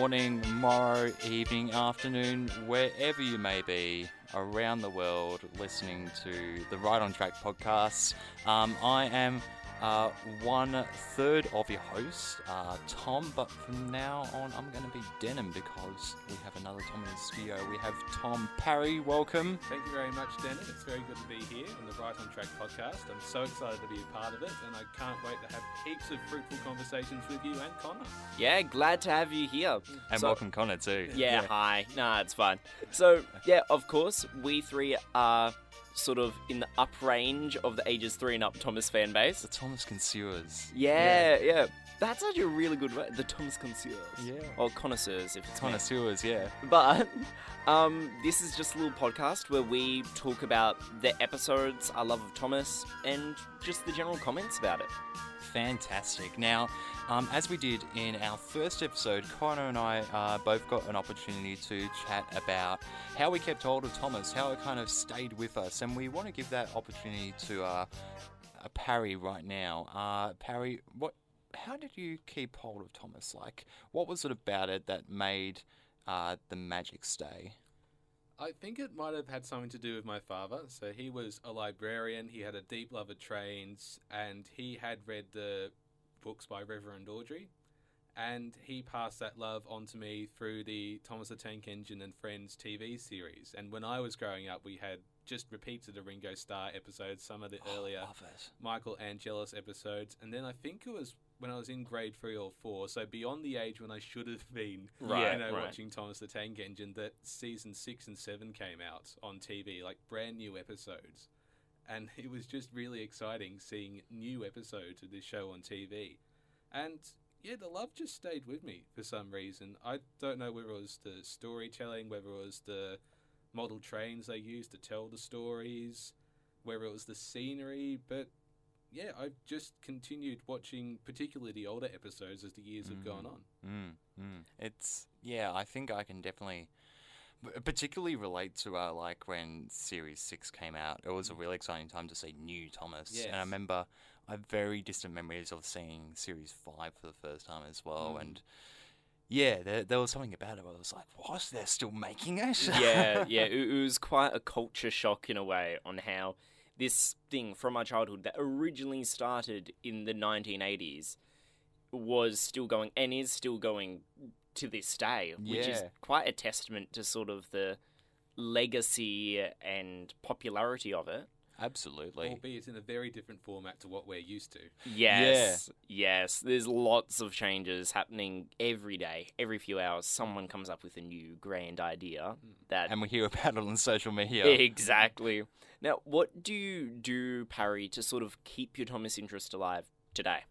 morning, morrow, evening, afternoon, wherever you may be around the world listening to the Right on Track podcast. Um, I am uh, one third of your host, uh, Tom, but from now on, I'm going to be Denham because we have another Tom in the studio. We have Tom Parry. Welcome. Thank you very much, Denham. It's very good to be here on the Right on Track podcast. I'm so excited to be a part of it, and I can't wait to have heaps of fruitful conversations with you and Connor. Yeah, glad to have you here. And So- welcome, Connor, too. Yeah, hi. Nah, it's fine. So, yeah, of course, we three are sort of in the up range of the ages three and up Thomas fan base. The Thomas Connoisseurs. Yeah, yeah. That's actually a really good word. The Thomas connoisseurs. Yeah. Or connoisseurs, if it's me. Connoisseurs, yeah. But um, this is just a little podcast where we talk about the episodes, our love of Thomas, and just the general comments about it. Fantastic. Now, um, as we did in our first episode, Connor and I uh, both got an opportunity to chat about how we kept hold of Thomas, how it kind of stayed with us, and we want to give that opportunity to uh, uh, Parry right now. Uh, Parry, what? How did you keep hold of Thomas? Like, what was it about it that made uh, the magic stay? I think it might have had something to do with my father. So he was a librarian, he had a deep love of trains, and he had read the books by Reverend Awdry. And he passed that love on to me through the Thomas the Tank Engine and Friends TV series. And when I was growing up, we had just repeats of the Ringo Starr episodes, some of the earlier Michael Angelis episodes, and then I think it was when I was in grade three or four, so beyond the age when I should have been, Right, you know, right. watching Thomas the Tank Engine, that season six and seven came out on TV, like brand new episodes, and it was just really exciting seeing new episodes of this show on TV, and yeah, the love just stayed with me for some reason. I don't know whether it was the storytelling, whether it was the model trains they used to tell the stories, whether it was the scenery, but yeah, I've just continued watching, particularly the older episodes as the years have gone on. Mm, mm. It's yeah, I think I can definitely particularly relate to uh, like when Series Six came out. It was a really exciting time to see new Thomas, and I remember I have very distant memories of seeing Series Five for the first time as well, Mm. and. Yeah, there, there was something about it. Where I was like, "What? They're still making it?" yeah, yeah. It, it was quite a culture shock in a way on how this thing from our childhood that originally started in the 1980s was still going and is still going to this day, which is quite a testament to sort of the legacy and popularity of it. Absolutely. Albeit in a very different format to what we're used to. Yes, yes. There's lots of changes happening every day, every few hours. Someone comes up with a new grand idea hmm. that and we hear about it on social media. Exactly. Now, what do you do, Parry, to sort of keep your Thomas interest alive today?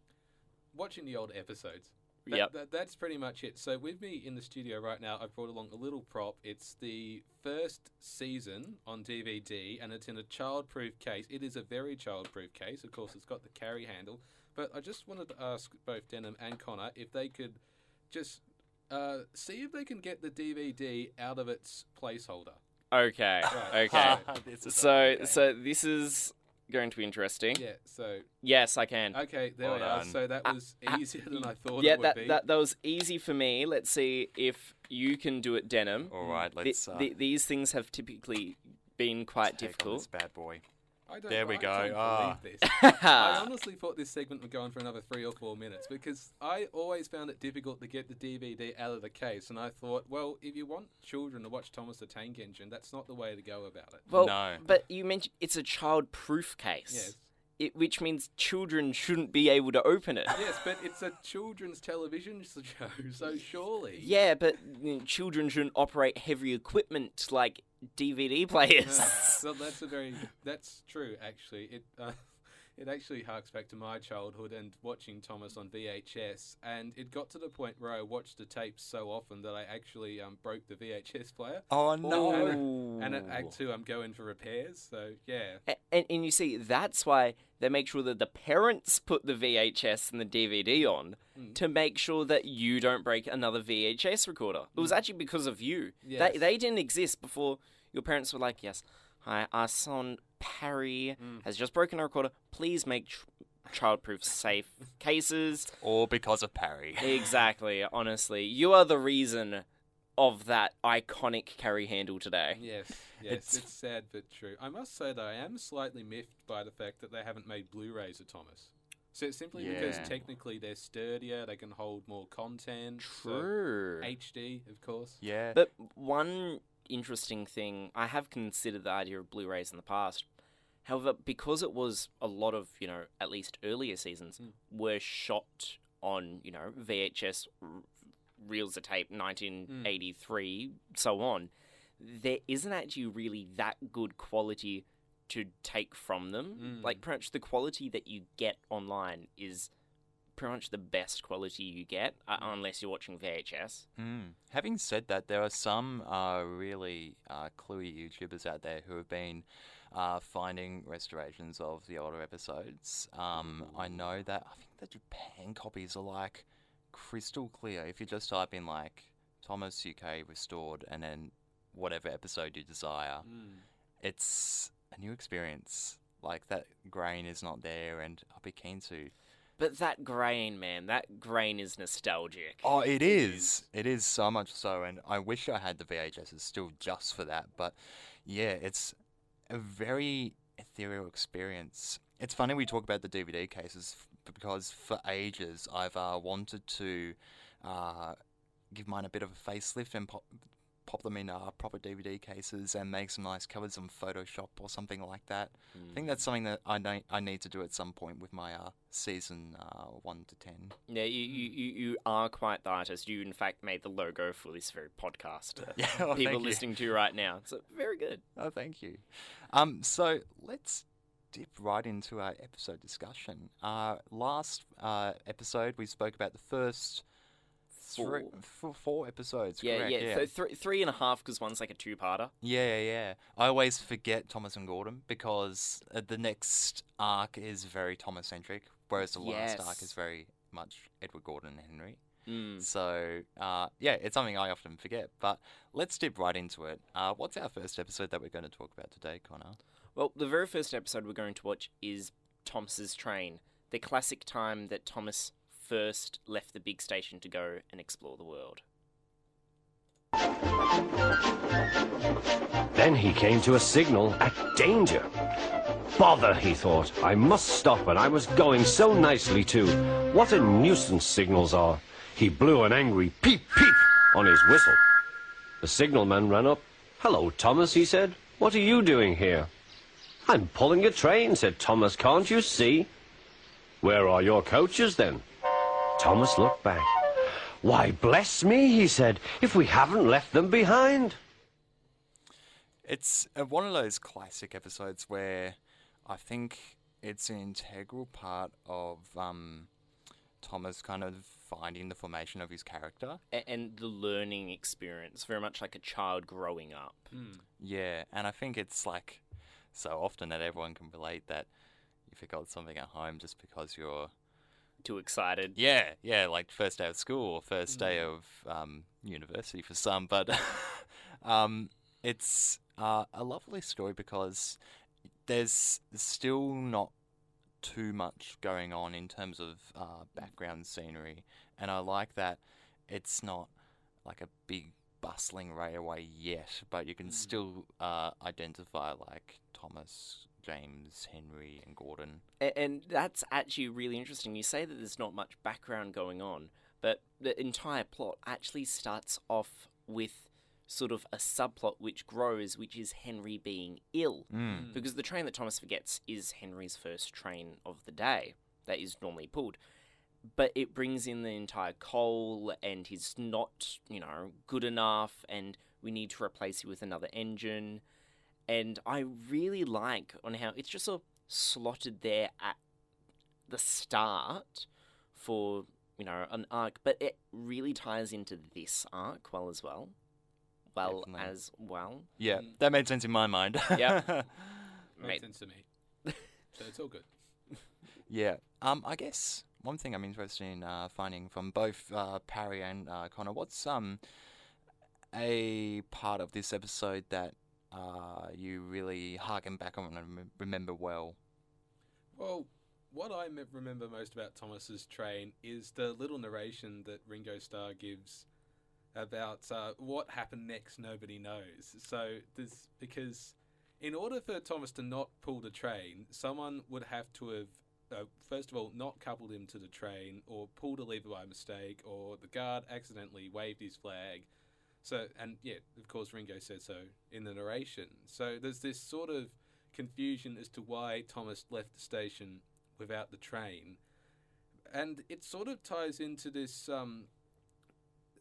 Watching the old episodes. That, Yep. that- that's pretty much it. So with me in the studio right now, I've brought along a little prop. It's the first season on DVD, and it's in a child-proof case. It is a very child-proof case. Of course, it's got the carry handle. But I just wanted to ask both Denham and Connor if they could just uh, see if they can get the DVD out of its placeholder. Okay. Right. Okay. So, okay. so this is going to be interesting. Yeah. So Yes, I can. okay, there Well we are. done. So that Uh, was uh, easier than I thought yeah, it would that, be. that that was easy for me. Let's see if you can do it, Denham. All right, let's uh, th- these things have typically been quite take on difficult. This bad boy. I don't, There we I go. can't Ah. this. I honestly thought this segment would go on for another three or four minutes because I always found it difficult to get the DVD out of the case, and I thought, well, if you want children to watch Thomas the Tank Engine, that's not the way to go about it. well, No. but you mentioned it's a child-proof case. Yes. It, which means children shouldn't be able to open it. Yes, but it's a children's television show, so surely. Yeah, but you know, children shouldn't operate heavy equipment like DVD players. well, that's a very that's true actually. It uh, it actually harks back to my childhood and watching Thomas on VHS, and it got to the point where I watched the tapes so often that I actually um, broke the VHS player. Oh no! and at Act Two, I'm going for repairs. So yeah, and, and you see, that's why they make sure that the parents put the VHS and the DVD on Mm. to make sure that you don't break another VHS recorder. It was actually because of you. Yes. They, they didn't exist before your parents were like, yes, hi, our son Parry Mm. has just broken a recorder. Please make tr- childproof safe cases. Or because of Parry. Exactly, honestly. You are the reason of that iconic carry handle today. Yes, yes, It's- it's... sad but true. I must say that I am slightly miffed by the fact that they haven't made Blu-rays of Thomas. So it's simply because technically they're sturdier, they can hold more content. so- True. HD, of course. Yeah. But one interesting thing, I have considered the idea of Blu-rays in the past. However, because it was a lot of, you know, at least earlier seasons Mm. were shot on, you know, VHS r- reels of tape, 1983, so on, there isn't actually really that good quality to take from them. Mm. Like, pretty much the quality that you get online is pretty much the best quality you get, uh, unless you're watching VHS. Mm. Having said that, there are some uh, really uh, cluey YouTubers out there who have been uh, finding restorations of the older episodes. Um, I know that I think the Japan copies are like crystal clear. If you just type in like Thomas UK restored and then whatever episode you desire, Mm. it's a new experience. Like that grain is not there, and I'll be keen to. But that grain, man, that grain is nostalgic. Oh, it is. It is so much so, and I wish I had the VHSs still just for that. But yeah, it's a very ethereal experience. It's funny we talk about the DVD cases because for ages I've uh, wanted to uh, give mine a bit of a facelift and pop, pop them in uh, proper DVD cases and make some nice covers on Photoshop or something like that. I think that's something that I ne- I need to do at some point with my uh, season uh, one to ten. Yeah, you, you, you, you are quite the artist. You, in fact, made the logo for this very podcast. uh, Yeah, oh, people listening to right now. So, very good. Oh, thank you. Um, so let's dip right into our episode discussion. Uh, last uh, episode we spoke about the first three, Four. four episodes. Yeah, correct, yeah. yeah. So three, three and a half because one's like a two-parter. yeah, yeah, yeah. I always forget Thomas and Gordon because uh, the next arc is very Thomas centric, whereas the last arc is very much Edward Gordon and Henry. Mm. So, uh, yeah, it's something I often forget. But let's dip right into it. Uh, what's our first episode that we're going to talk about today, Connor? Well, the very first episode we're going to watch is Thomas's train, the classic time that Thomas first left the big station to go and explore the world. Then he came to a signal at danger. Bother, he thought. I must stop, and I was going so nicely, too. What a nuisance signals are. He blew an angry peep peep on his whistle. The signalman ran up. Hello, Thomas, he said. What are you doing here? I'm pulling a train, said Thomas. Can't you see? Where are your coaches, then? Thomas looked back. Why, bless me, he said, if we haven't left them behind. It's uh, one of those classic episodes where I think it's an integral part of um, Thomas kind of finding the formation of his character. And the learning experience, very much like a child growing up. Mm. Yeah, and I think it's like so often that everyone can relate that you forgot something at home just because you're Too excited. yeah yeah like first day of school or first day of um, university for some, but um, it's uh, a lovely story because there's still not too much going on in terms of uh, background scenery, and I like that it's not like a big bustling railway yet, but you can Mm. still uh, identify like Thomas, James, Henry, and Gordon. A- And that's actually really interesting. You say that there's not much background going on, but the entire plot actually starts off with sort of a subplot which grows, which is Henry being ill. Mm. Because the train that Thomas forgets is Henry's first train of the day that is normally pulled. But it brings in the entire coal, and he's not, you know, good enough, and we need to replace you with another engine. And I really like on how it's just sort of slotted there at the start for, you know, an arc, but it really ties into this arc well as well. Well Definitely. as well. Yeah, Mm. that made sense in my mind. Yep. Makes sense to me. so it's all good. Yeah. Um, I guess one thing I'm interested in uh, finding from both uh, Parry and uh, Connor, what's um a part of this episode that uh, you really harken back on and remember well? Well, what I remember most about Thomas's train is the little narration that Ringo Starr gives about uh, what happened next. Nobody knows. So this because in order for Thomas to not pull the train, someone would have to have. Uh, first of all, not coupled him to the train, or pulled a lever by mistake, or the guard accidentally waved his flag. So, and yeah, of course, Ringo said so in the narration. So there's this sort of confusion as to why Thomas left the station without the train, and it sort of ties into this um,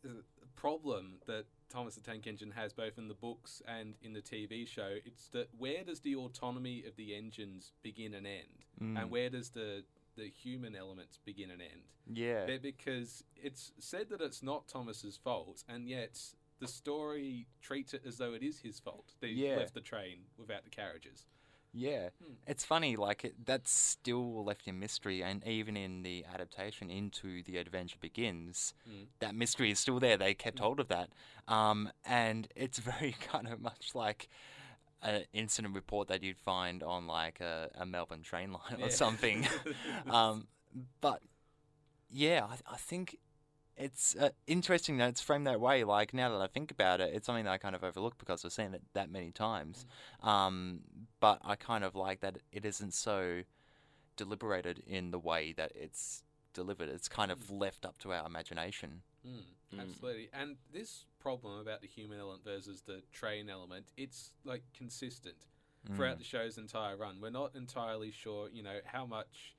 uh, problem that Thomas the Tank Engine has both in the books and in the TV show. It's that where does the autonomy of the engines begin and end, Mm. and where does the the human elements begin and end? Yeah. Be- because it's said that it's not Thomas's fault, and yet the story treats it as though it is his fault. They Yeah. left the train without the carriages. Yeah, Hmm. it's funny. Like it, that's still left in mystery, and even in the adaptation into the Adventure Begins, Mm. that mystery is still there. They kept hold of that, um, and it's very kind of much like an incident report that you'd find on like a, a Melbourne train line Yeah. or something. um, but yeah, I, I think it's uh, interesting that it's framed that way. Like now that I think about it, it's something that I kind of overlooked because I've seen it that many times. Um, but I kind of like that it isn't so deliberated in the way that it's delivered. It's kind of left up to our imagination. Mm, Mm. Absolutely. And this problem about the human element versus the train element, it's like consistent throughout Mm. the show's entire run. We're not entirely sure, you know, how much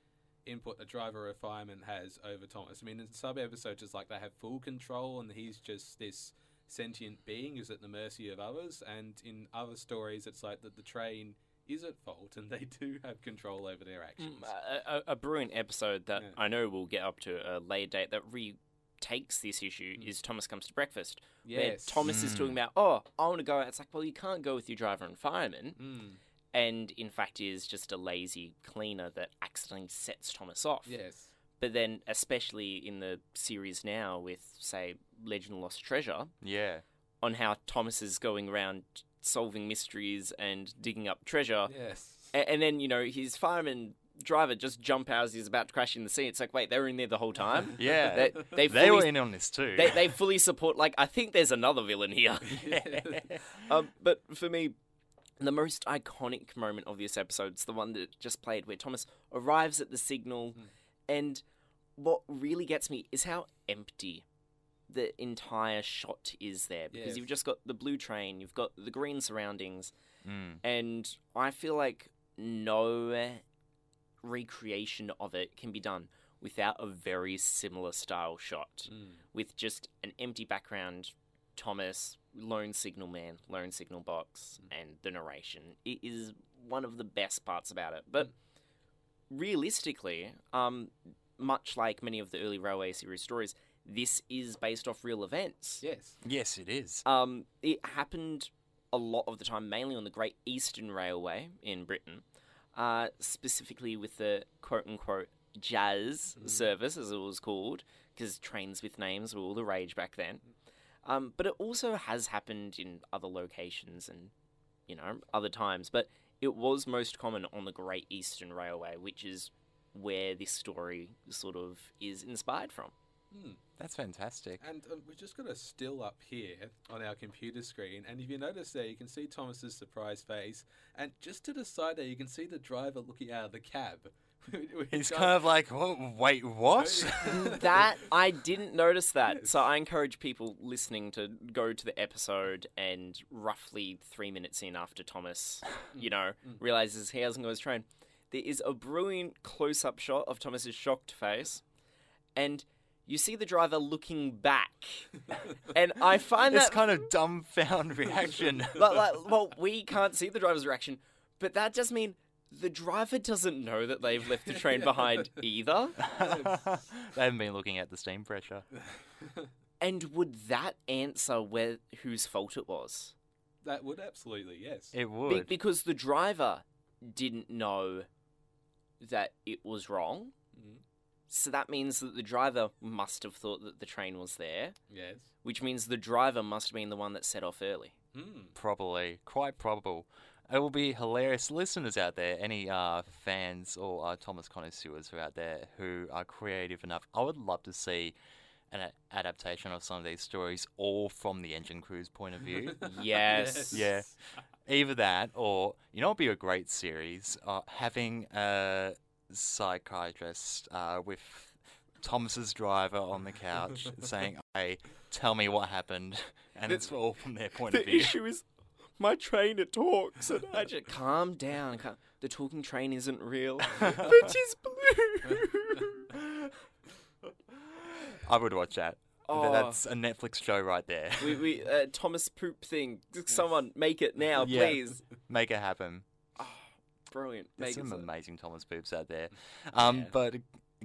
input a driver or fireman has over Thomas. I mean, in sub episodes, it's like they have full control and he's just this sentient being who's at the mercy of others. And in other stories, it's like that the train is at fault and they do have control over their actions. a, a, a brilliant episode that Yeah. I know we'll get up to a later date that retakes this issue is Thomas Comes to Breakfast. Where Yes. Thomas is Mm. talking about, oh, I want to go out. It's like, well, you can't go with your driver and fireman. Mm, And in fact, is just a lazy cleaner that accidentally sets Thomas off. yes. But then, especially in the series now with, say, Legend of Lost Treasure, Yeah. on how Thomas is going around solving mysteries and digging up treasure. Yes. A- And, then, you know, his fireman driver just jump out as he's about to crash in the sea. It's like, wait, they were in there the whole time? Yeah. They, they, They were in on this too. they, they fully support, like, I think there's another villain here. um, but for me, the most iconic moment of this episode is the one that just played where Thomas arrives at the signal, and what really gets me is how empty the entire shot is there because you've just got the blue train, you've got the green surroundings, Mm. and I feel like no recreation of it can be done without a very similar style shot Mm. with just an empty background, Thomas, lone signal man, lone signal box, and the narration. It is one of the best parts about it. But realistically, um, much like many of the early Railway series stories, this is based off real events. Yes. Yes, it is. Um, it happened a lot of the time, mainly on the Great Eastern Railway in Britain, uh, specifically with the quote unquote jazz service, as it was called, because trains with names were all the rage back then. Um, but it also has happened in other locations and, you know, other times. But it was most common on the Great Eastern Railway, which is where this story sort of is inspired from. Mm. That's fantastic. And um, we've just got a still up here on our computer screen, and if you notice there, you can see Thomas's surprised face, and just to the side there, you can see the driver looking out of the cab. He's kind of like, "Wha- wait, what? that I didn't notice that. So I encourage people listening to go to the episode and roughly three minutes in after Thomas, you know, mm. realizes he hasn't got his train. There is a brilliant close-up shot of Thomas's shocked face, and you see the driver looking back, and I find this that kind of dumbfound reaction. like, like, well, we can't see the driver's reaction, but that does mean the driver doesn't know that they've left the train behind either. they haven't been looking at the steam pressure. And would that answer where whose fault it was? that would absolutely yes. It Be- would. because the driver didn't know that it was wrong. Mhm. So that means that the driver must have thought that the train was there, Yes. which means the driver must have been the one that set off early. Mm. Probably, quite probable. It will be hilarious. Listeners out there, any uh, fans or uh, Thomas connoisseurs who are out there who are creative enough, I would love to see an adaptation of some of these stories, all from the engine crew's point of view. Yes. Yeah. Either that, or you know, it'd be a great series. Uh, having a psychiatrist uh, with Thomas's driver on the couch saying, "Hey, tell me what happened," and it's all from their point of view. The view. issue is my trainer talks and I just calm down. Calm. The talking train isn't real. Which is blue. I would watch that. Oh. That's a Netflix show right there. we, we uh, Thomas poop thing. Someone make it now, Yeah. please. Make it happen. Brilliant. There's Make it some so. amazing Thomas poops out there. Um, Yeah. But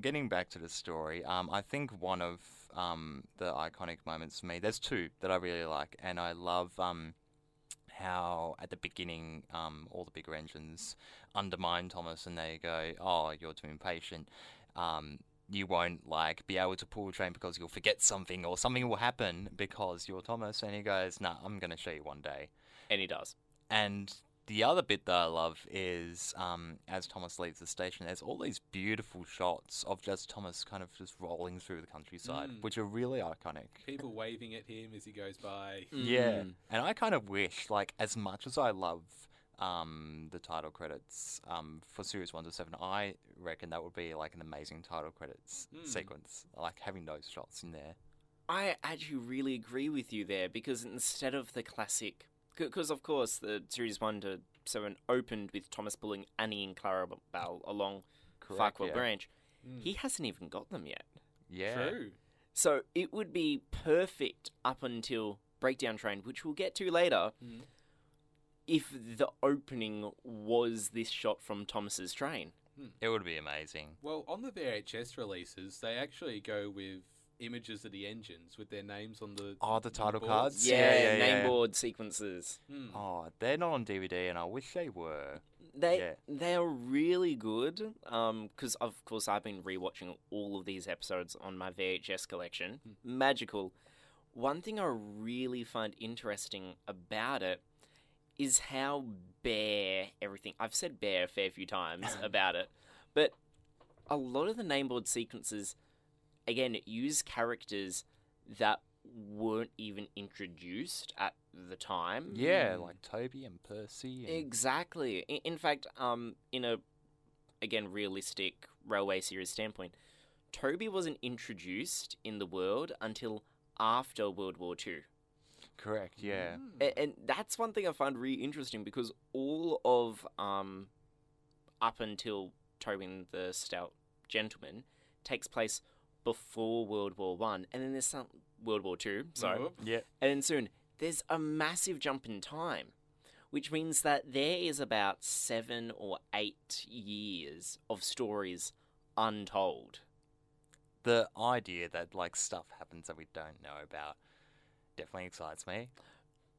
getting back to the story, um, I think one of um, the iconic moments for me, there's two that I really like, and I love um, how at the beginning um, all the bigger engines undermine Thomas, and they go, "Oh, you're too impatient." Um, you won't like be able to pull a train because you'll forget something or something will happen because you're Thomas and he goes, Nah, I'm gonna show you one day. And he does. And the other bit that I love is um, as Thomas leaves the station, there's all these beautiful shots of just Thomas kind of just rolling through the countryside, Mm. which are really iconic. People waving at him as he goes by. Yeah. Mm. And I kind of wish, like, as much as I love um, the title credits um, for Series 1 to 7, I reckon that would be like an amazing title credits Mm. sequence, like having those shots in there. I actually really agree with you there because instead of the classic, because of course the series one to seven opened with Thomas pulling Annie and Clarabelle along Ffarquhar yeah. Branch, Mm. he hasn't even got them yet. Yeah. True. So it would be perfect up until Breakdown Train, which we'll get to later, Mm. if the opening was this shot from Thomas's train. It would be amazing. Well, on the VHS releases, they actually go with images of the engines with their names on the Oh, the title boards. cards? Yeah, Yeah, yeah, name yeah. board sequences. Mm. Oh, they're not on DVD, and I wish they were. They Yeah. they are really good. Um, because of course I've been rewatching all of these episodes on my VHS collection. Magical. One thing I really find interesting about it is how bare everything. I've said bare a fair few times about it, but a lot of the nameboard sequences, again, use characters that weren't even introduced at the time. Yeah, Mm. like Toby and Percy. And... Exactly. In, in fact, um, in a again realistic railway series standpoint, Toby wasn't introduced in the world until after World War Two, Correct, yeah. Mm. A- and, that's one thing I find really interesting because all of um, up until Toby and the Stout Gentleman takes place before World War One, and then there's some World War Two. Sorry. Oh. Yeah. And then soon, there's a massive jump in time, which means that there is about seven or eight years of stories untold. The idea that like stuff happens that we don't know about definitely excites me,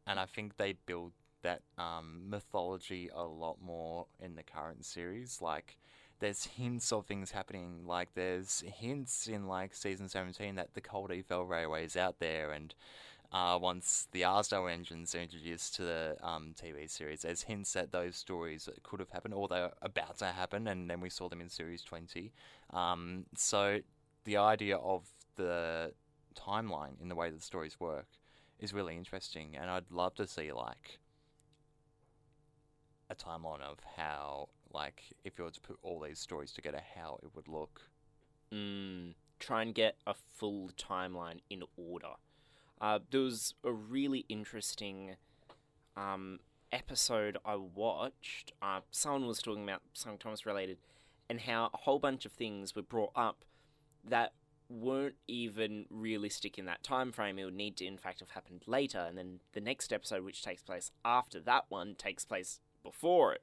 and I think they build that um, mythology a lot more in the current series. Like, there's hints of things happening. Like, there's hints in like season 17 that the Culdee Fell Railway is out there, and uh, once the Arlesdale engines are introduced to the um, TV series, there's hints that those stories could have happened or they're about to happen, and then we saw them in series 20. Um, so the idea of the timeline in the way that the stories work is really interesting, and I'd love to see like a timeline of how, like, if you were to put all these stories together, how it would look. Mm, try and get a full timeline in order. Uh, there was a really interesting um, episode I watched. Uh, someone was talking about something Thomas related, and how a whole bunch of things were brought up that weren't even realistic in that time frame. It would need to, in fact, have happened later, and then the next episode, which takes place after that one, takes place before it.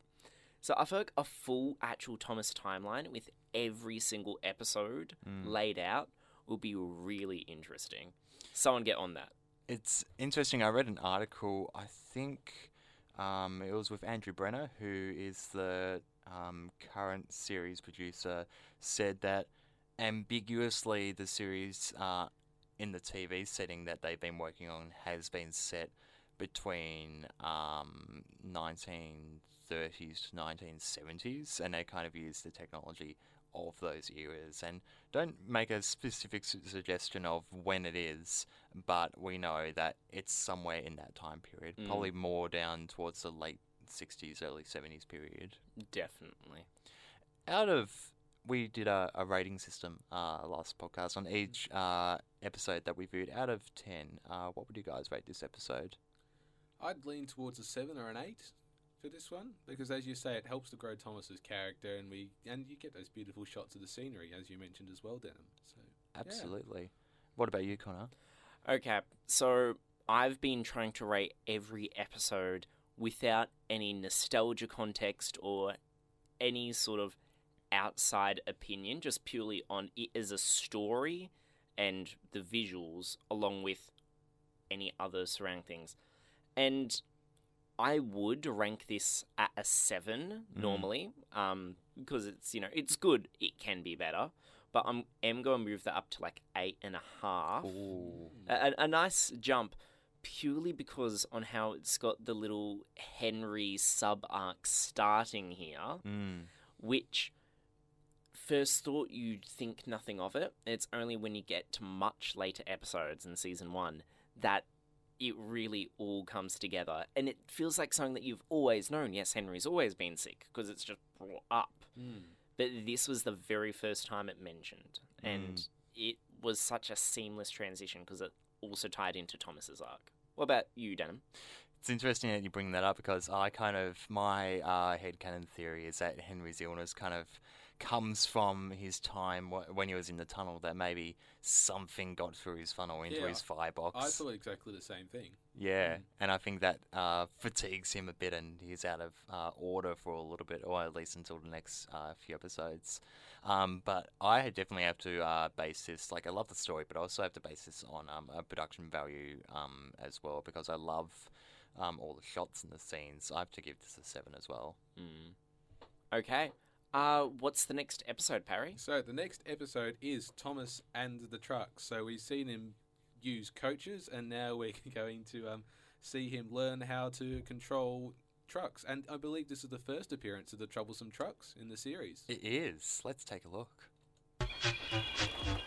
So I feel like a full actual Thomas timeline with every single episode Mm. laid out will be really interesting. Someone get on that. It's interesting. I read an article. I think um, it was with Andrew Brenner, who is the um, current series producer. Said that ambiguously the series uh, in the TV setting that they've been working on has been set between um, 1930s to 1970s, and they kind of use the technology of those eras and don't make a specific su- suggestion of when it is, but we know that it's somewhere in that time period, Mm. probably more down towards the late 60s, early 70s period. Definitely. Out of we did a, a rating system uh, last podcast on each uh, episode that we viewed. Out of 10, uh, what would you guys rate this episode? I'd lean towards a seven or an eight for this one because, as you say, it helps to grow Thomas's character, and we and you get those beautiful shots of the scenery, as you mentioned as well, Denham. So Absolutely. What about you, Connor? Okay, so I've been trying to rate every episode without any nostalgia context or any sort of outside opinion, just purely on it as a story and the visuals, along with any other surrounding things. And I would rank this at a seven Mm. normally, um, because it's you know it's good. It can be better, but I'm am going to move that up to like eight and a half Ooh. a, a nice jump purely because on how it's got the little Henry sub arc starting here, Mm. which first thought you'd think nothing of it. It's only when you get to much later episodes in season one that it really all comes together. And it feels like something that you've always known. Yes, Henry's always been sick because it's just brought up. But this was the very first time it mentioned. And it was such a seamless transition because it also tied into Thomas's arc. What about you, Denham? It's interesting that you bring that up because I kind of my uh, headcanon theory is that Henry's illness kind of comes from his time wh- when he was in the tunnel. That maybe something got through his funnel into Yeah, his firebox. I thought exactly the same thing. Yeah, Mm. and I think that uh, fatigues him a bit, and he's out of uh, order for a little bit, or at least until the next uh, few episodes. Um, but I definitely have to uh, base this. Like, I love the story, but I also have to base this on um, a production value um, as well because I love um, all the shots and the scenes. I have to give this a seven as well. Mm. Okay. Uh, what's the next episode, Parry? So the next episode is Thomas and the trucks. So we've seen him use coaches, and now we're going to um, see him learn how to control trucks. And I believe this is the first appearance of the troublesome trucks in the series. It is. Let's take a look.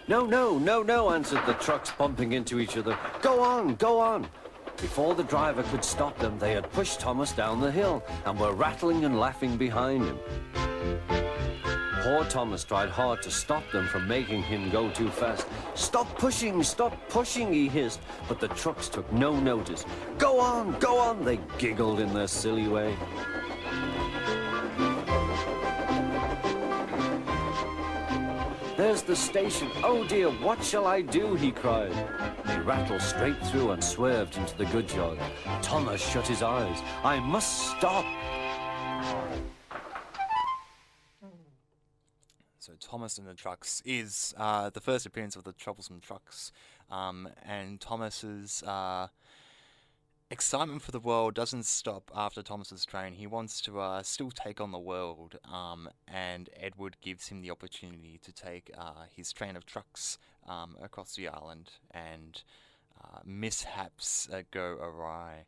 No, no, no, no, answered the trucks bumping into each other. Go on, go on. Before the driver could stop them, they had pushed Thomas down the hill and were rattling and laughing behind him. Poor Thomas tried hard to stop them from making him go too fast. Stop pushing, stop pushing, he hissed, but the trucks took no notice. Go on, go on, they giggled in their silly way. There's the station. Oh dear, what shall I do? he cried. He rattled straight through and swerved into the good yard. Thomas shut his eyes. I must stop. Thomas and the Trucks is uh, the first appearance of the Troublesome Trucks, um, and Thomas's uh, excitement for the world doesn't stop after Thomas's train. He wants to uh, still take on the world, um, and Edward gives him the opportunity to take uh, his train of trucks um, across the island, and uh, mishaps uh, go awry.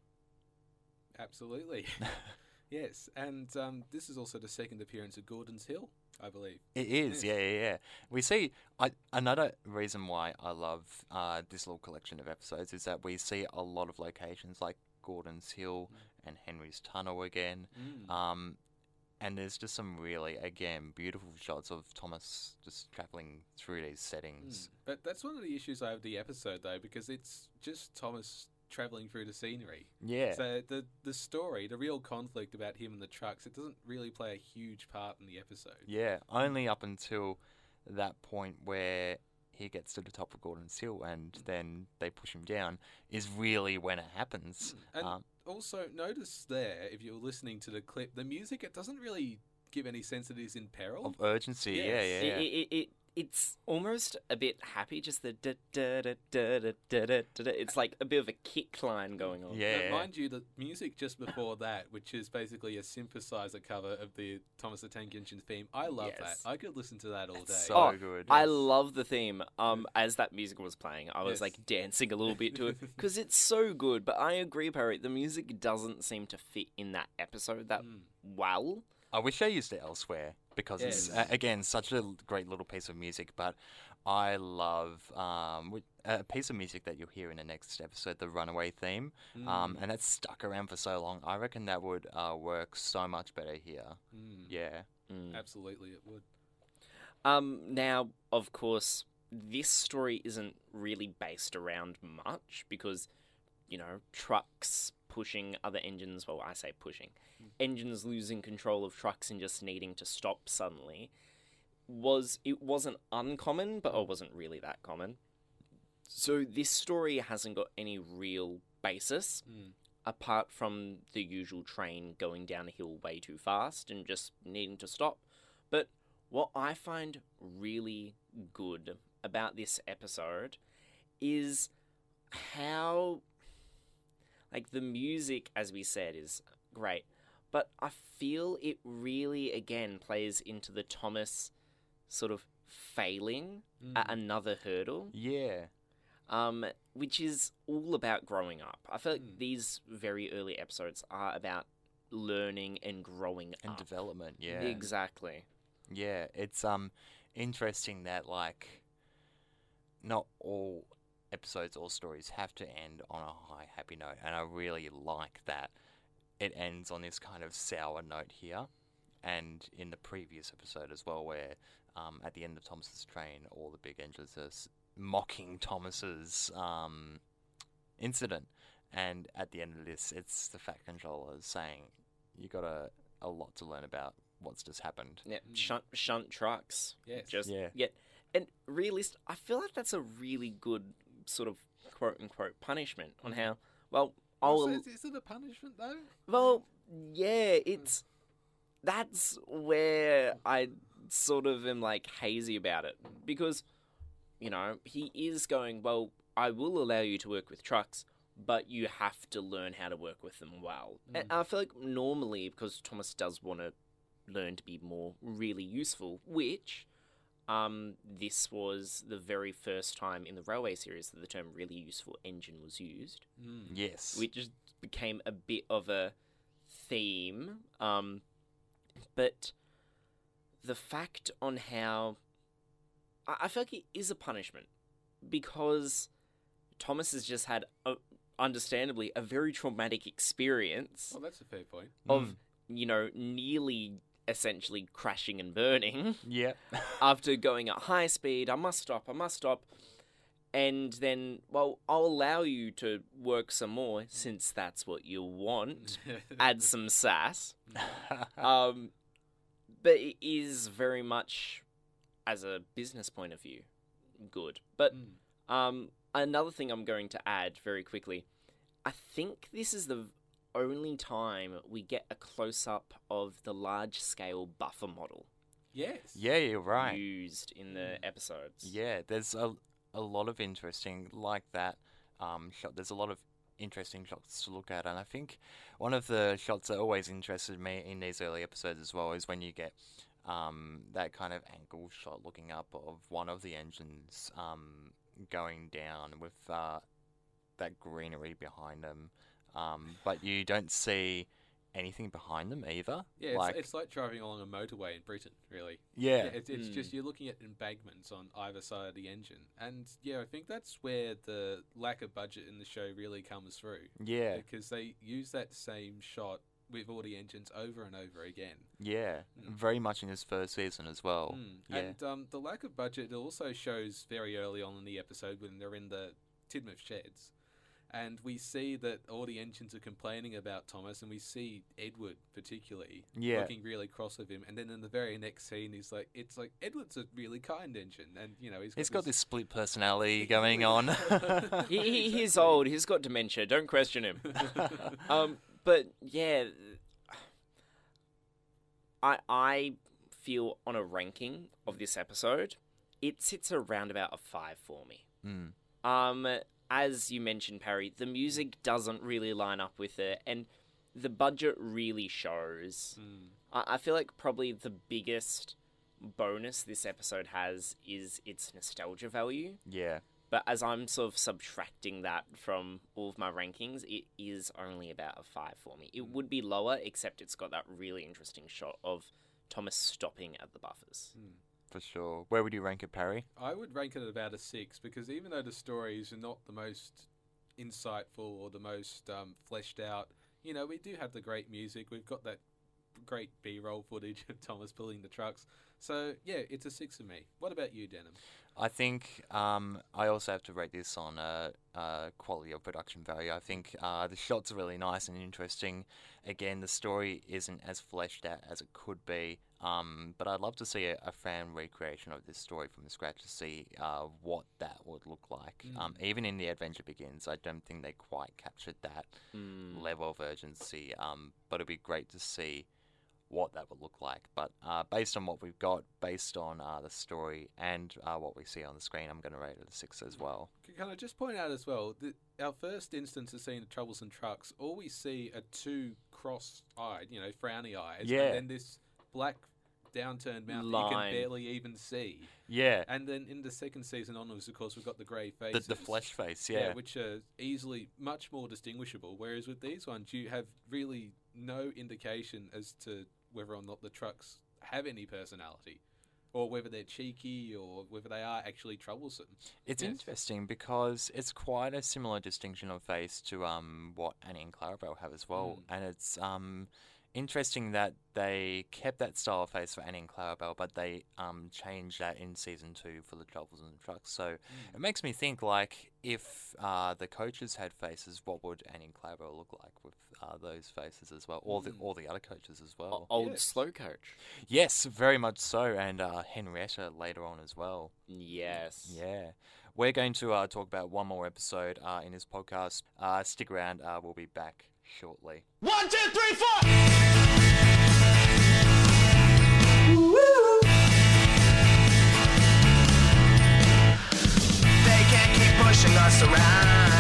Absolutely. yes, and um, this is also the second appearance of Gordon's Hill, I believe. It is, Yeah. yeah, yeah. We see I, another reason why I love uh, this little collection of episodes is that we see a lot of locations like Gordon's Hill and Henry's Tunnel again. Mm. Um, and there's just some really, again, beautiful shots of Thomas just traveling through these settings. Mm. But that's one of the issues I have the episode, though, because it's just Thomas traveling through the scenery. Yeah. So the the story, the real conflict about him and the trucks, it doesn't really play a huge part in the episode. Yeah, only up until that point where he gets to the top of Gordon's Hill and then they push him down is really when it happens. And Um, also, notice there, if you're listening to the clip, the music, it doesn't really give any sense that he's in peril. of urgency, yeah, yeah, yeah. It, it, it, it's almost a bit happy, just the da da da da da da da da. da. It's like a bit of a kick line going on. Now, Yeah. mind you, the music just before that, which is basically a synthesizer cover of the Thomas the Tank Engine theme, I love Yes. that. I could listen to that all day. So Oh, good. I love the theme. Um, as that music was playing, I was Yes. like dancing a little bit to it because it's so good. But I agree, Parry. The music doesn't seem to fit in that episode that Mm. well. I wish I used it elsewhere because it's Yes. uh, again such a great little piece of music. But I love um, a piece of music that you'll hear in the next episode, the Runaway theme, um, Mm. and that's stuck around for so long. I reckon that would uh, work so much better here. Mm. Yeah, Mm. Absolutely, it would. Um, now, of course, this story isn't really based around much because, you know, trucks pushing other engines. Well, I say pushing. Engines losing control of trucks and just needing to stop suddenly was it wasn't uncommon, but it wasn't really that common. So this story hasn't got any real basis Mm. apart from the usual train going down a hill way too fast and just needing to stop. But what I find really good about this episode is how, like, the music, as we said, is great. But I feel it really, again, plays into the Thomas sort of failing at Mm. another hurdle yeah, um, which is all about growing up. I feel like Mm. these very early episodes are about learning and growing and up. development. Yeah, Exactly. Yeah, it's um interesting that like not all episodes or stories have to end on a high happy note, and I really like that it ends on this kind of sour note here, and in the previous episode as well, where um, at the end of Thomas's train, all the big engines are s- mocking Thomas's um incident, and at the end of this, it's the Fat Controller saying you got a a lot to learn about what's just happened. Yeah, Mm. shunt shunt trucks. Yes. Just Yeah. yeah, and realist. I feel like that's a really good sort of quote unquote punishment on mm-hmm. how well I'll Also, is, is it a punishment though? Well, yeah, hmm. it's that's where I sort of am like hazy about it because you know he is going well. I will allow you to work with trucks, but you have to learn how to work with them well. And hmm. I feel like normally because Thomas does want to learn to be more really useful, which. Um, this was the very first time in the railway series that the term really useful engine was used Mm. Yes. which just became a bit of a theme. Um, but the fact on how I, I feel like it is a punishment because Thomas has just had, a, understandably, a very traumatic experience Well, that's a fair point. of Mm. you know nearly essentially crashing and burning Yeah. after going at high speed. I must stop. I must stop. And then, well, I'll allow you to work some more since that's what you want. Add some sass. Um, but it is very much, as a business point of view, good. But Mm. um, another thing I'm going to add very quickly I think this is the only time we get a close up of the large scale buffer model Yes. yeah, you're right. used in the episodes. Yeah, there's a, a lot of interesting like that um, shot. There's a lot of interesting shots to look at, and I think one of the shots that always interested me in these early episodes as well is when you get um, that kind of angle shot looking up of one of the engines um, going down with uh, that greenery behind them, um, but you don't see anything behind them either. Yeah, it's like it's like driving along a motorway in Britain, really. yeah, it's, it's Mm. just you're looking at embankments on either side of the engine, and yeah, I think that's where the lack of budget in the show really comes through yeah, because they use that same shot with all the engines over and over again. yeah, Mm. very much in his first season as well. Mm. yeah. And um, the lack of budget also shows very early on in the episode when they're in the Tidmouth sheds. And we see that all the engines are complaining about Thomas, and we see Edward particularly Yeah. looking really cross with him. And then in the very next scene, he's like, "It's like Edward's a really kind engine, and you know he's got He's got this split personality going on. He, he, he's old. He's got dementia. Don't question him. um, but yeah, I I feel on a ranking of this episode, it sits around about a five for me. Mm. Um, as you mentioned, Parry, the music doesn't really line up with it, and the budget really shows. Mm. I, I feel like probably the biggest bonus this episode has is its nostalgia value. Yeah. But as I'm sort of subtracting that from all of my rankings, it is only about a five for me. It would be lower, except it's got that really interesting shot of Thomas stopping at the buffers. For sure. Where would you rank it, Parry? I would rank it at about a six because even though the stories are not the most insightful or the most um, fleshed out, you know, we do have the great music. We've got that great B-roll footage of Thomas pulling the trucks. So yeah, it's a six for me. What about you, Denham? I think um, I also have to rate this on uh, uh, quality of production value. I think uh, the shots are really nice and interesting. Again, the story isn't as fleshed out as it could be, um, but I'd love to see a, a fan recreation of this story from scratch to see uh, what that would look like. Um, even in The Adventure Begins, I don't think they quite captured that Mm. level of urgency, um, but it'd be great to see what that would look like. But uh, based on what we've got, based on uh, the story and uh, what we see on the screen, I'm going to rate it a six as well. Can I just point out as well that our first instance of seeing the troublesome trucks, all we see are two cross-eyed, you know, frowny eyes, Yeah. and then this black downturned mouth that you can barely even see. Yeah, And then in the second season onwards, of course, we've got the grey the, faces. the flesh face, yeah. which are easily much more distinguishable. Whereas with these ones, you have really no indication as to whether or not the trucks have any personality, or whether they're cheeky, or whether they are actually troublesome. It's Yes. interesting because it's quite a similar distinction of face to um, what Annie and Clarabelle have as well, Mm. and it's um, interesting that they kept that style of face for Annie and Clarabelle, but they um, changed that in season two for the Troubles and the Trucks. So it makes me think like if uh, the coaches had faces, what would Annie and Clarabelle look like with uh, those faces as well, or the all the other coaches as well? O- Old Yes. slow coach. Yes, very much so, and uh, Henrietta later on as well. Yes. Yeah. We're going to uh, talk about one more episode uh, in this podcast. Uh, stick around, uh, we'll be back shortly. One, two, three, four. They can't keep pushing us around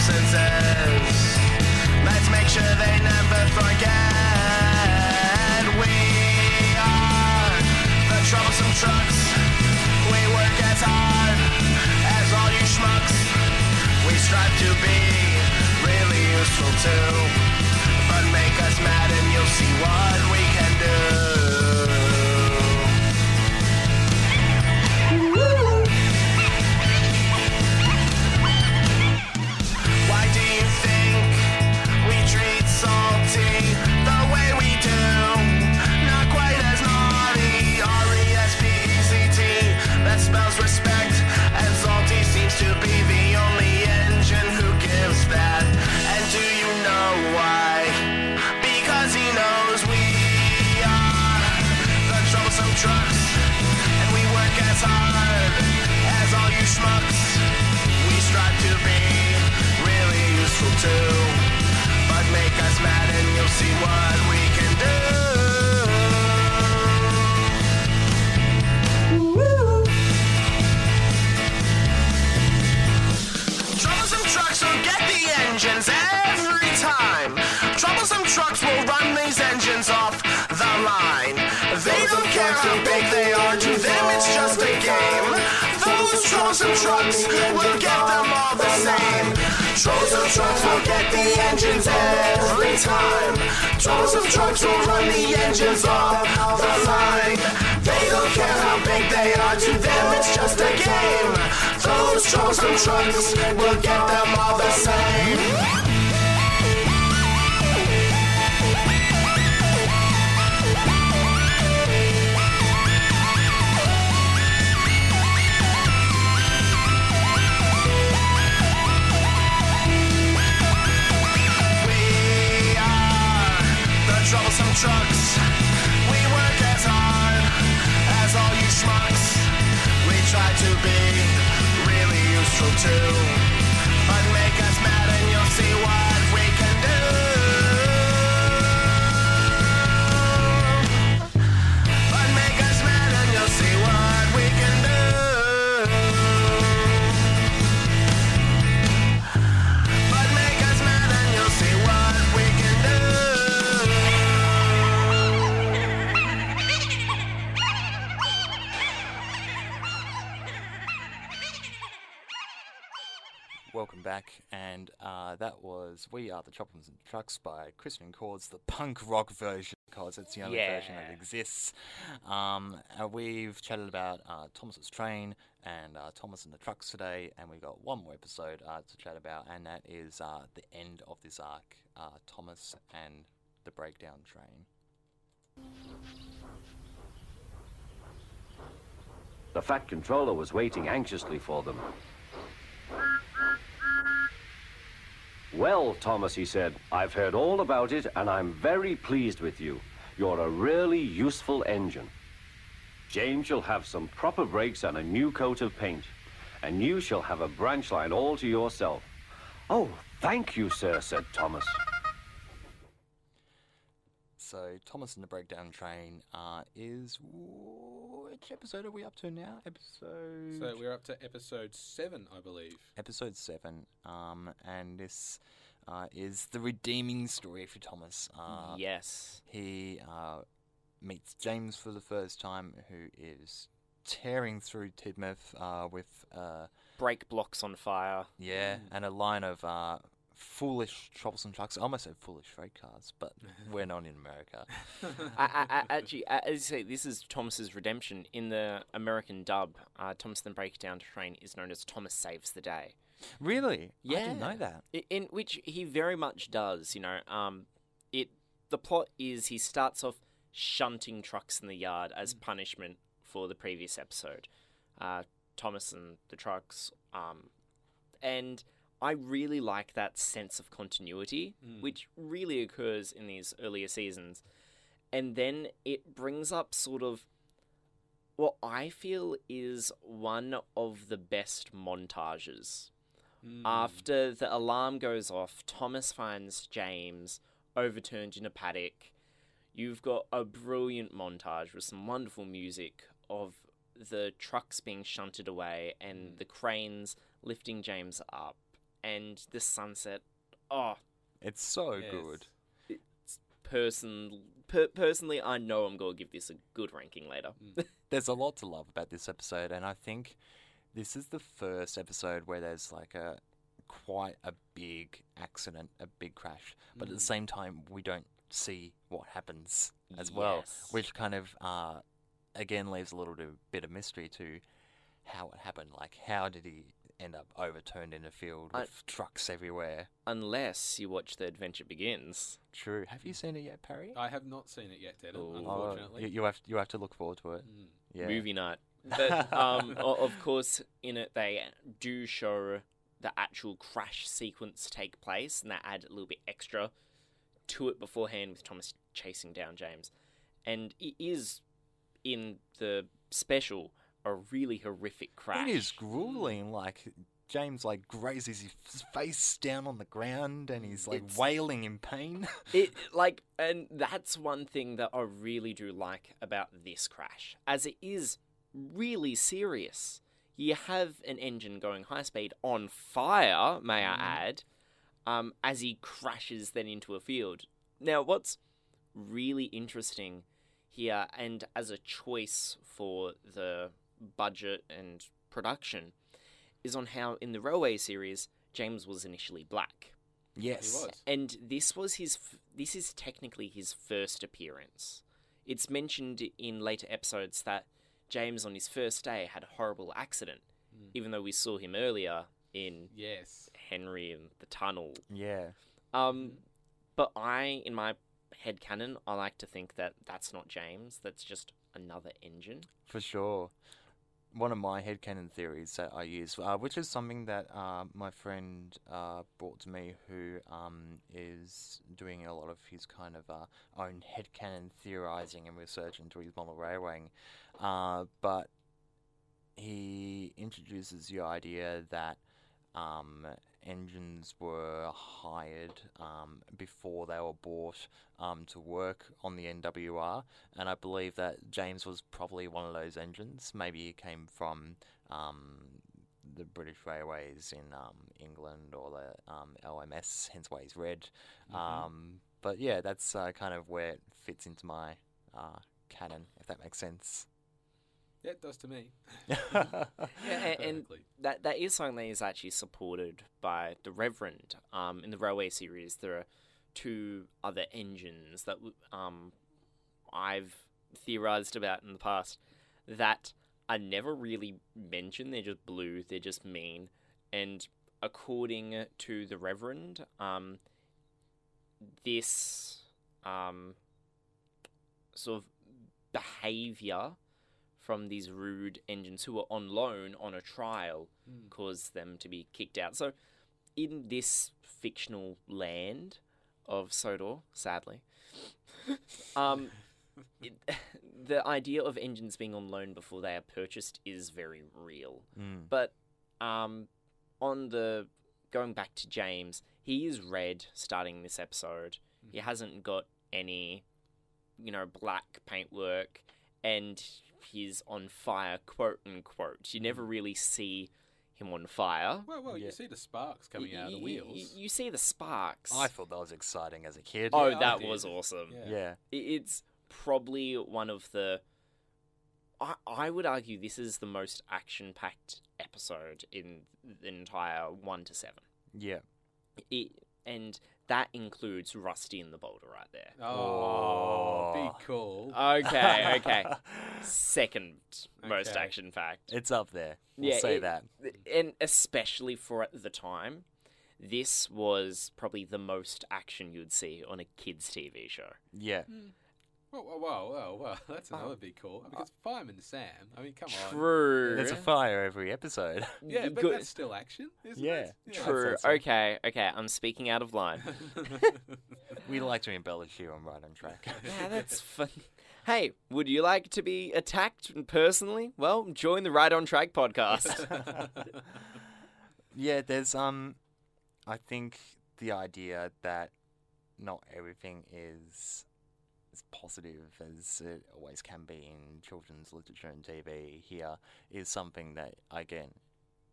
nuisances. Let's make sure they never forget. We are the troublesome trucks. We work as hard as all you schmucks. We strive to be really useful too. But make us mad and you'll see what we can do. Troublesome trucks will get them all the same. Troublesome trucks will get the engines every time. Troublesome trucks will run the engines off the line. They don't care how big they are, to them it's just a game. Those troublesome trucks will get them all the same. Useful too. But make us mad and you'll see what and uh, that was "We Are the Troublesome Trucks" by Christian Cordes, the punk rock version, because it's the only version that exists. Um, uh, we've chatted about uh, Thomas's train and uh, Thomas and the trucks today, and we've got one more episode uh, to chat about, and that is uh, the end of this arc: uh, Thomas and the breakdown train. The Fat Controller was waiting anxiously for them. Well, Thomas, he said, I've heard all about it and I'm very pleased with you. You're a really useful engine. James shall have some proper brakes and a new coat of paint. And you shall have a branch line all to yourself. Oh, thank you, sir, said Thomas. So Thomas and the breakdown train uh, is which episode are we up to now? Episode So we're up to episode seven, I believe. episode seven, um, and this uh, is the redeeming story for Thomas. Uh, yes. He uh, meets James for the first time, who is tearing through Tidmouth uh, with uh, Brake blocks on fire. yeah, and a line of uh, foolish troublesome trucks. I almost said foolish freight cars, but we're not in America. I, I, I, actually, as you say, this is Thomas's redemption. In the American dub, uh, Thomas and the Breakdown Train is known as Thomas Saves the Day. Really? Yeah. I didn't know that. I- In which he very much does, you know. Um, it the plot is he starts off shunting trucks in the yard as punishment for the previous episode, uh, Thomas and the trucks. Um, and I really like that sense of continuity, mm. which really occurs in these earlier seasons, and then it brings up sort of what I feel is one of the best montages. Mm. After the alarm goes off, Thomas finds James overturned in a paddock. You've got a brilliant montage with some wonderful music of the trucks being shunted away and mm. the cranes lifting James up and the sunset. Oh, It's so Yes. good. person per- personally, I know I'm going to give this a good ranking later. There's a lot to love about this episode, and I think this is the first episode where there's like a quite a big accident, a big crash, but at the same time we don't see what happens as well, which kind of uh, again leaves a little bit of mystery to how it happened. Like, how did he end up overturned in a field I- with trucks everywhere? Unless you watch The Adventure Begins. True. Have you seen it yet, Parry? I have not seen it yet, Denham, Oh. Oh, unfortunately. you, you have you have to look forward to it. Mm. Yeah. movie night. But um, of course, in it they do show the actual crash sequence take place, and they add a little bit extra to it beforehand with Thomas chasing down James, and it is in the special a really horrific crash. It is grueling. Like James, like grazes his face down on the ground, and he's like It's- wailing in pain. It like, and that's one thing that I really do like about this crash, as it is really serious. You have an engine going high speed on fire, may I add, um, as he crashes then into a field. Now, what's really interesting here, and as a choice for the budget and production, is on how in the Railway series James was initially black. yes. was. And this was his. f- This is technically his first appearance. It's mentioned in later episodes that James, on his first day, had a horrible accident, even though we saw him earlier in Yes. Henry and the Tunnel. Yeah. Um, but I, in my head canon, I like to think that that's not James. That's just another engine. For sure. One of my headcanon theories that I use, uh, which is something that uh, my friend uh, brought to me, who um, is doing a lot of his kind of uh, own headcanon theorizing and research into his model railwaying. Uh, but he introduces the idea that um, engines were hired um, before they were bought um, to work on the NWR, and I believe that James was probably one of those engines. Maybe he came from um, the British Railways in um, England or the um, LMS, hence why he's red. Um, but yeah, that's uh, kind of where it fits into my uh, canon, if that makes sense. It does to me. Yeah, a- and that that is something that is actually supported by the Reverend. Um, in the Railway series, there are two other engines that um, I've theorized about in the past that are never really mentioned. They're just blue. They're just mean. And according to the Reverend, um, this um, sort of behavior from these rude engines who were on loan on a trial caused them to be kicked out. So, in this fictional land of Sodor, sadly, um, it, the idea of engines being on loan before they are purchased is very real. Mm. But um, on the going back to James, he is red starting this episode. He hasn't got any, you know, black paintwork, and he's on fire, quote unquote. You never mm. really see him on fire. Well, well, Yeah. you see the sparks coming out of the Y- y- wheels. y- You, see the sparks. I thought that was exciting as a kid. oh, Yeah, that was awesome. Yeah. yeah. It's probably one of the. I, I would argue this is the most action packed episode in the entire 1 to 7. Yeah. It, and that includes Rusty and the Boulder right there. Oh, Oh. big call. Okay, okay. Second most Okay. action fact. It's up there. We'll Yeah, say it- that. And especially for at the time, this was probably the most action you'd see on a kids' TV show. Yeah. Hmm. Whoa, whoa, whoa, whoa, whoa. That's another big call. Because Fireman Sam, I mean, come on. True. There's a fire every episode. Yeah, but Good- that's still action, isn't Yeah, it? True. so. Okay, okay. I'm speaking out of line. we like to embellish you on Right on Track. yeah, that's fun. Hey, would you like to be attacked personally? Well, join the Right on Track podcast. yeah, there's um I think the idea that not everything is as positive as it always can be in children's literature and TV here is something that again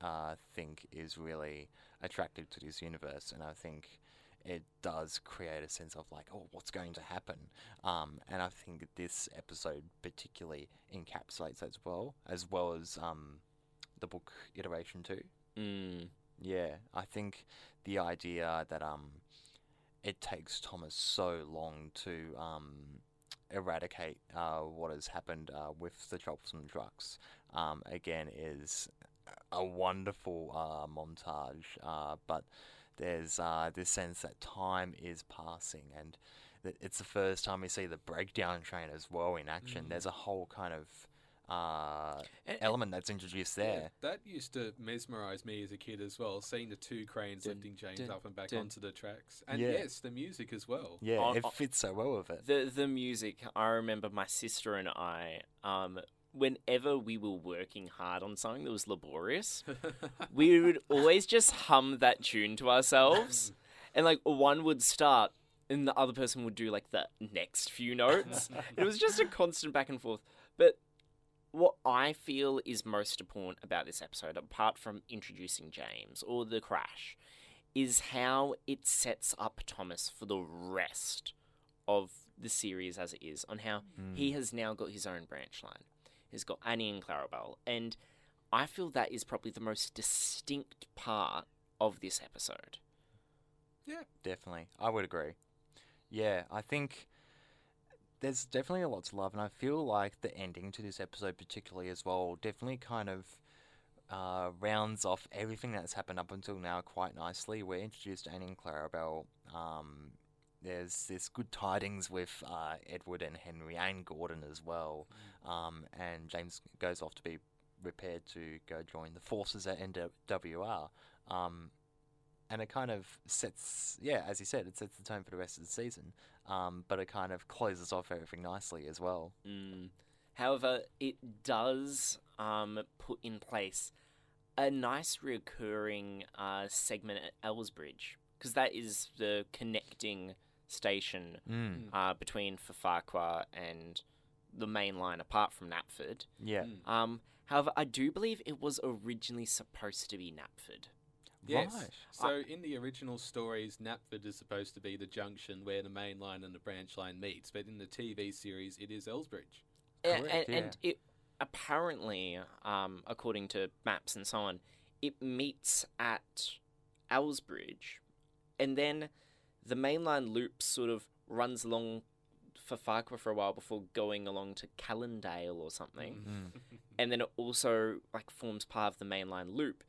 uh think is really attractive to this universe and I think it does create a sense of like, oh, what's going to happen? Um, and I think this episode particularly encapsulates that as well, as well as um, the book iteration too. mm, Yeah, I think the idea that um, it takes Thomas so long to um, eradicate uh, what has happened uh, with the troublesome trucks um, again is a wonderful uh, montage. Uh, but there's uh, this sense that time is passing and it's the first time we see the breakdown train as well in action. There's a whole kind of uh, And- element that's introduced Yeah, there. that used to mesmerise me as a kid as well, seeing the two cranes Dun, lifting James dun, up and back dun. onto the tracks. And Yeah. yes, the music as well. Yeah, On- it fits so well with it. the the music. I remember my sister and I. Um, whenever we were working hard on something that was laborious, we would always just hum that tune to ourselves, and like one would start. And the other person would do like the next few notes. it was just a constant back and forth. What I feel is most important about this episode, apart from introducing James or the crash, is how it sets up Thomas for the rest of the series as it is, on how hmm. he has now got his own branch line. He's got Annie and Clarabelle, and I feel that is probably the most distinct part of this episode. Yeah, definitely, I would agree. Yeah, I think there's definitely a lot to love, and I feel like the ending to this episode, particularly as well, definitely kind of uh, rounds off everything that's happened up until now quite nicely. We're introduced to Annie and Clarabelle. Um, there's this good tidings with uh, Edward and Henry and Gordon as well, um, and James goes off to be prepared to go join the forces at NWR. Um, and it kind of sets, yeah, as you said, it sets the tone for the rest of the season. Um, but it kind of closes off everything nicely as well. Mm. However, it does um, put in place a nice recurring uh, segment at Elsbridge because that is the connecting station Mm. uh, between Ffarquhar and the main line apart from Knapford. Yeah. Mm. Um, however, I do believe it was originally supposed to be Knapford. Yes. Right. So in the original stories, Knapford is supposed to be the junction where the main line and the branch line meets, but in the TV series, it is Elsbridge. Correct, and, yeah. and it apparently, um, according to maps and so on, it meets at Elsbridge, and then the mainline loop sort of runs along for Ffarquhar for a while before going along to Callendale or something, Mm. and then it also like forms part of the mainline loop,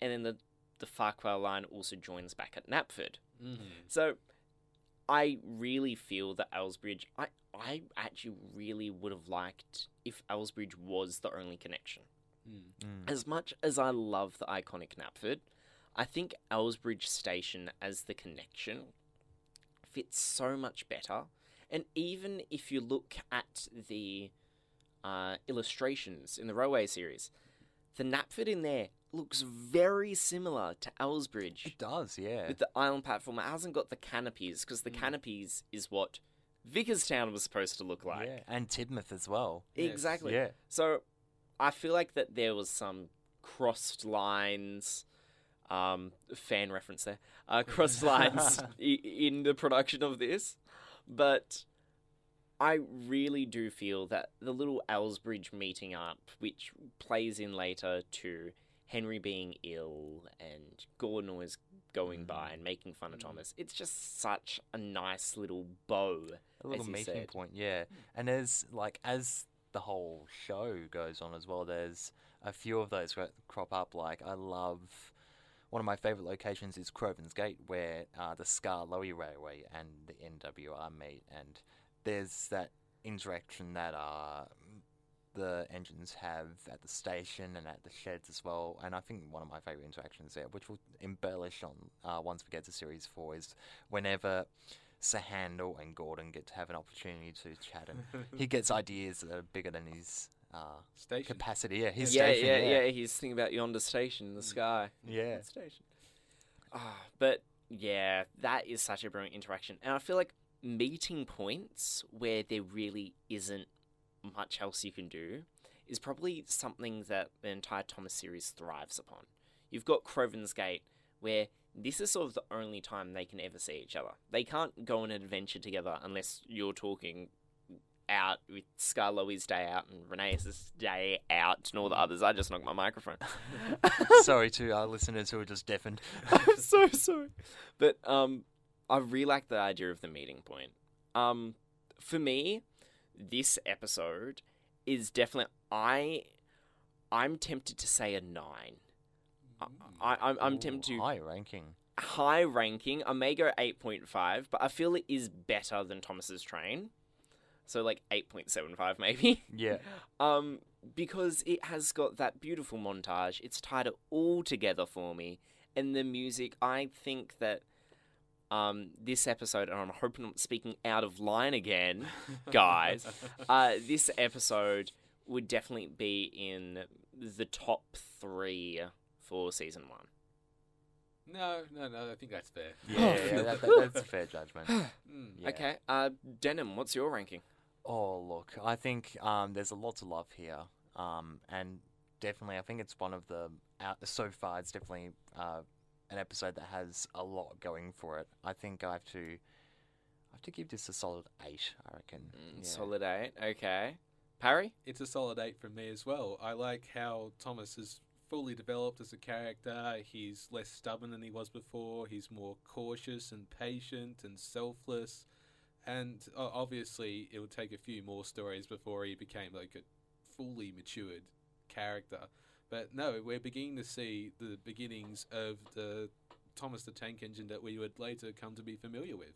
and then the the Ffarquhar line also joins back at Knapford. Mm-hmm. So I really feel that Elsbridge I I actually really would have liked if Elsbridge was the only connection. Mm. Mm. As much as I love the iconic Knapford, I think Elsbridge Station as the connection fits so much better. And even if you look at the uh, illustrations in the Railway series, the Knapford in there looks very similar to Elsbridge It does, yeah. with the island platform. It hasn't got the canopies because the canopies is what Vickerstown was supposed to look like. yeah. And Tidmouth as well. Yes. Exactly. Yeah. So I feel like that there was some crossed lines, um, fan reference there, uh, crossed lines i- in the production of this, but I really do feel that the little Elsbridge meeting up, which plays in later to Henry being ill and Gordon always going by and making fun of Thomas, it's just such a nice little bow. A little meeting said. point, yeah. And as like as the whole show goes on as well. There's a few of those that crop up. Like I love one of my favorite locations is Crovan's Gate, where uh, the Skarloey Railway and the NWR meet, and there's that interaction that uh, the engines have at the station and at the sheds as well. And I think one of my favorite interactions there, which we'll embellish on uh, once we get to series four, is whenever Sir Handel and Gordon get to have an opportunity to chat, and he gets ideas that are bigger than his uh, Station. capacity. Yeah, his yeah, station. yeah, Yeah, yeah, He's thinking about yonder station in the sky. Yeah. What station. Ah, but yeah, that is such a brilliant interaction, and I feel like meeting points where there really isn't much else you can do is probably something that the entire Thomas series thrives upon. You've got Crovan's Gate, where this is sort of the only time they can ever see each other. They can't go on an adventure together unless you're talking out with Skarloey's day out and Renee's day out and all the others. I just knocked my microphone. Sorry to our listeners who are just deafened. I'm so sorry. But um, I really like the idea of the meeting point. Um, for me, this episode is definitely I. I'm tempted to say a nine. I, I, I'm, I'm tempted to high ranking. high ranking. I may go eight point five, but I feel it is better than Thomas's Train. So like eight point seven five maybe. Yeah. Um, because it has got that beautiful montage. It's tied it all together for me, and the music. I think that um, this episode, and I'm hoping I'm speaking out of line again, guys. uh, this episode would definitely be in the top three for season one. No, no, no. I think that's fair. Yeah, yeah, that, that- that's a fair judgment. Mm. Yeah. Okay, uh, Denham, what's your ranking? Oh, look, I think um, there's a lot to love here, um, and definitely, I think it's one of the out, so far. It's definitely uh, an episode that has a lot going for it. I think I have to, I have to give this a solid eight. I reckon. Mm, Yeah. Solid eight. Okay, Parry. It's a solid eight from me as well. I like how Thomas is fully developed as a character. He's less stubborn than he was before. He's more cautious and patient and selfless. And uh, obviously, it would take a few more stories before he became like a fully matured character. But no, we're beginning to see the beginnings of the Thomas the Tank Engine that we would later come to be familiar with.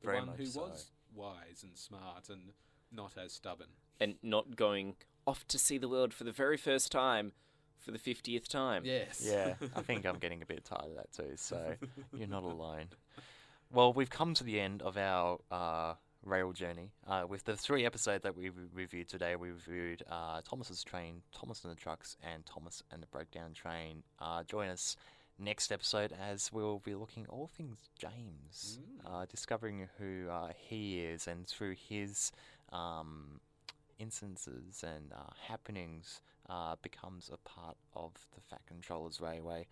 The Very one much who so. was wise and smart and not as stubborn. and not going off to see the world for the very first time for the 50th time. Yes. Yeah, I think I'm getting a bit tired of that too. So you're not alone. Well, we've come to the end of our uh, rail journey. Uh, with the three episodes that we re- reviewed today, we reviewed uh, Thomas's Train, Thomas and the Trucks, and Thomas and the Breakdown Train. Uh, join us next episode as we'll be looking all things James, uh, discovering who uh, he is, and through his um, instances and uh, happenings, uh, becomes a part of the Fat Controllers Railway.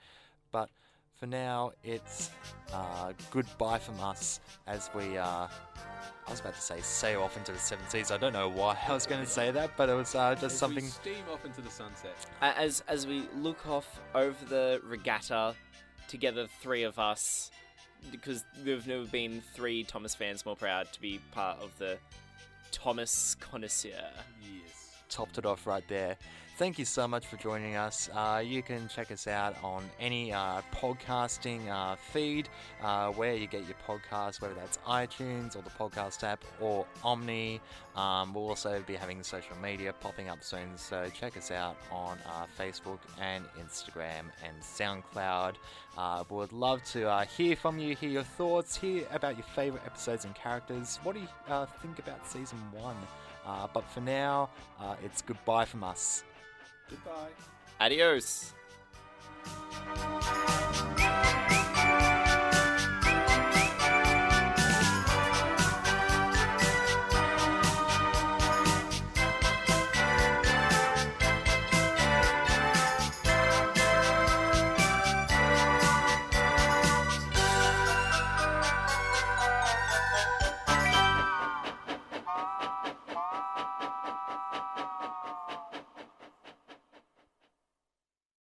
But for now, it's uh, goodbye from us as we. Uh, I was about to say sail off into the seven seas. I don't know why I was going to say that, but it was uh, just As we something. steam off into the sunset. As as we look off over the regatta, together three of us, because there've never been three Thomas fans more proud to be part of the Thomas connoisseur. Yes. topped it off right there. Thank you so much for joining us. Uh, you can check us out on any uh, podcasting uh, feed uh, where you get your podcasts, whether that's iTunes or the podcast app or Omny. Um, we'll also be having social media popping up soon, so check us out on uh, Facebook and Instagram and SoundCloud. Uh, we would love to uh, hear from you, hear your thoughts, hear about your favorite episodes and characters. What do you uh, think about season one? Uh, but for now, uh, it's goodbye from us. Goodbye. Adios.